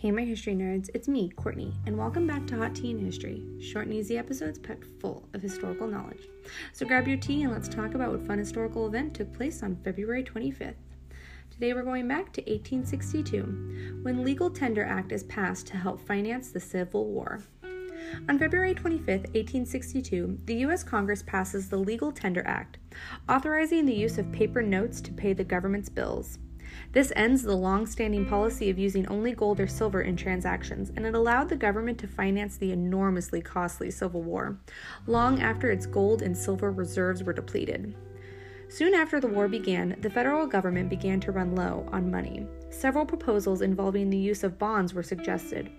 Hey, my history nerds, it's me, Courtney, and welcome back to Hot Tea and History, short and easy episodes packed full of historical knowledge. So grab your tea and let's talk about what fun historical event took place on February 25th. Today we're going back to 1862, when Legal Tender Act is passed to help finance the Civil War. On February 25, 1862, the U.S. Congress passes the Legal Tender Act, authorizing the use of paper notes to pay the government's bills. This ends the long standing policy of using only gold or silver in transactions, and it allowed the government to finance the enormously costly Civil War, long after its gold and silver reserves were depleted. Soon after the war began, the federal government began to run low on money. Several proposals involving the use of bonds were suggested.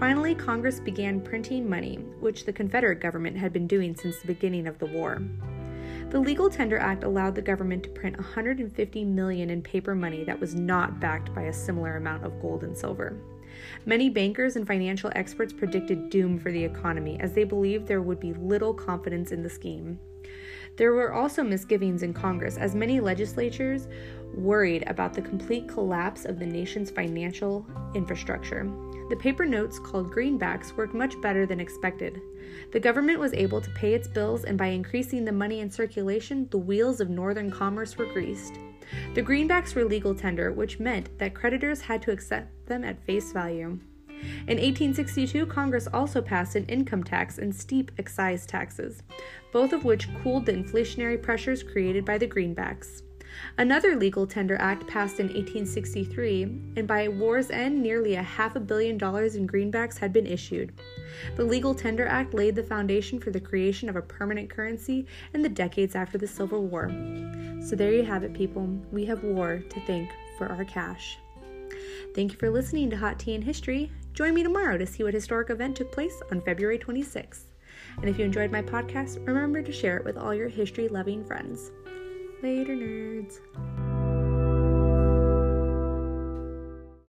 Finally, Congress began printing money, which the Confederate government had been doing since the beginning of the war. The Legal Tender Act allowed the government to print 150 million in paper money that was not backed by a similar amount of gold and silver. Many bankers and financial experts predicted doom for the economy as they believed there would be little confidence in the scheme. There were also misgivings in Congress as many legislatures worried about the complete collapse of the nation's financial infrastructure. The paper notes, called greenbacks, worked much better than expected. The government was able to pay its bills, and by increasing the money in circulation, the wheels of northern commerce were greased. The greenbacks were legal tender, which meant that creditors had to accept them at face value. In 1862, Congress also passed an income tax and steep excise taxes, both of which cooled the inflationary pressures created by the greenbacks. Another legal tender act passed in 1863, and by war's end, nearly a half a billion dollars in greenbacks had been issued. The Legal Tender Act laid the foundation for the creation of a permanent currency in the decades after the Civil War. So there you have it, people. We have war to thank for our cash. Thank you for listening to Hot Tea and History. Join me tomorrow to see what historic event took place on February 26th. And if you enjoyed my podcast, remember to share it with all your history loving friends. Later, nerds.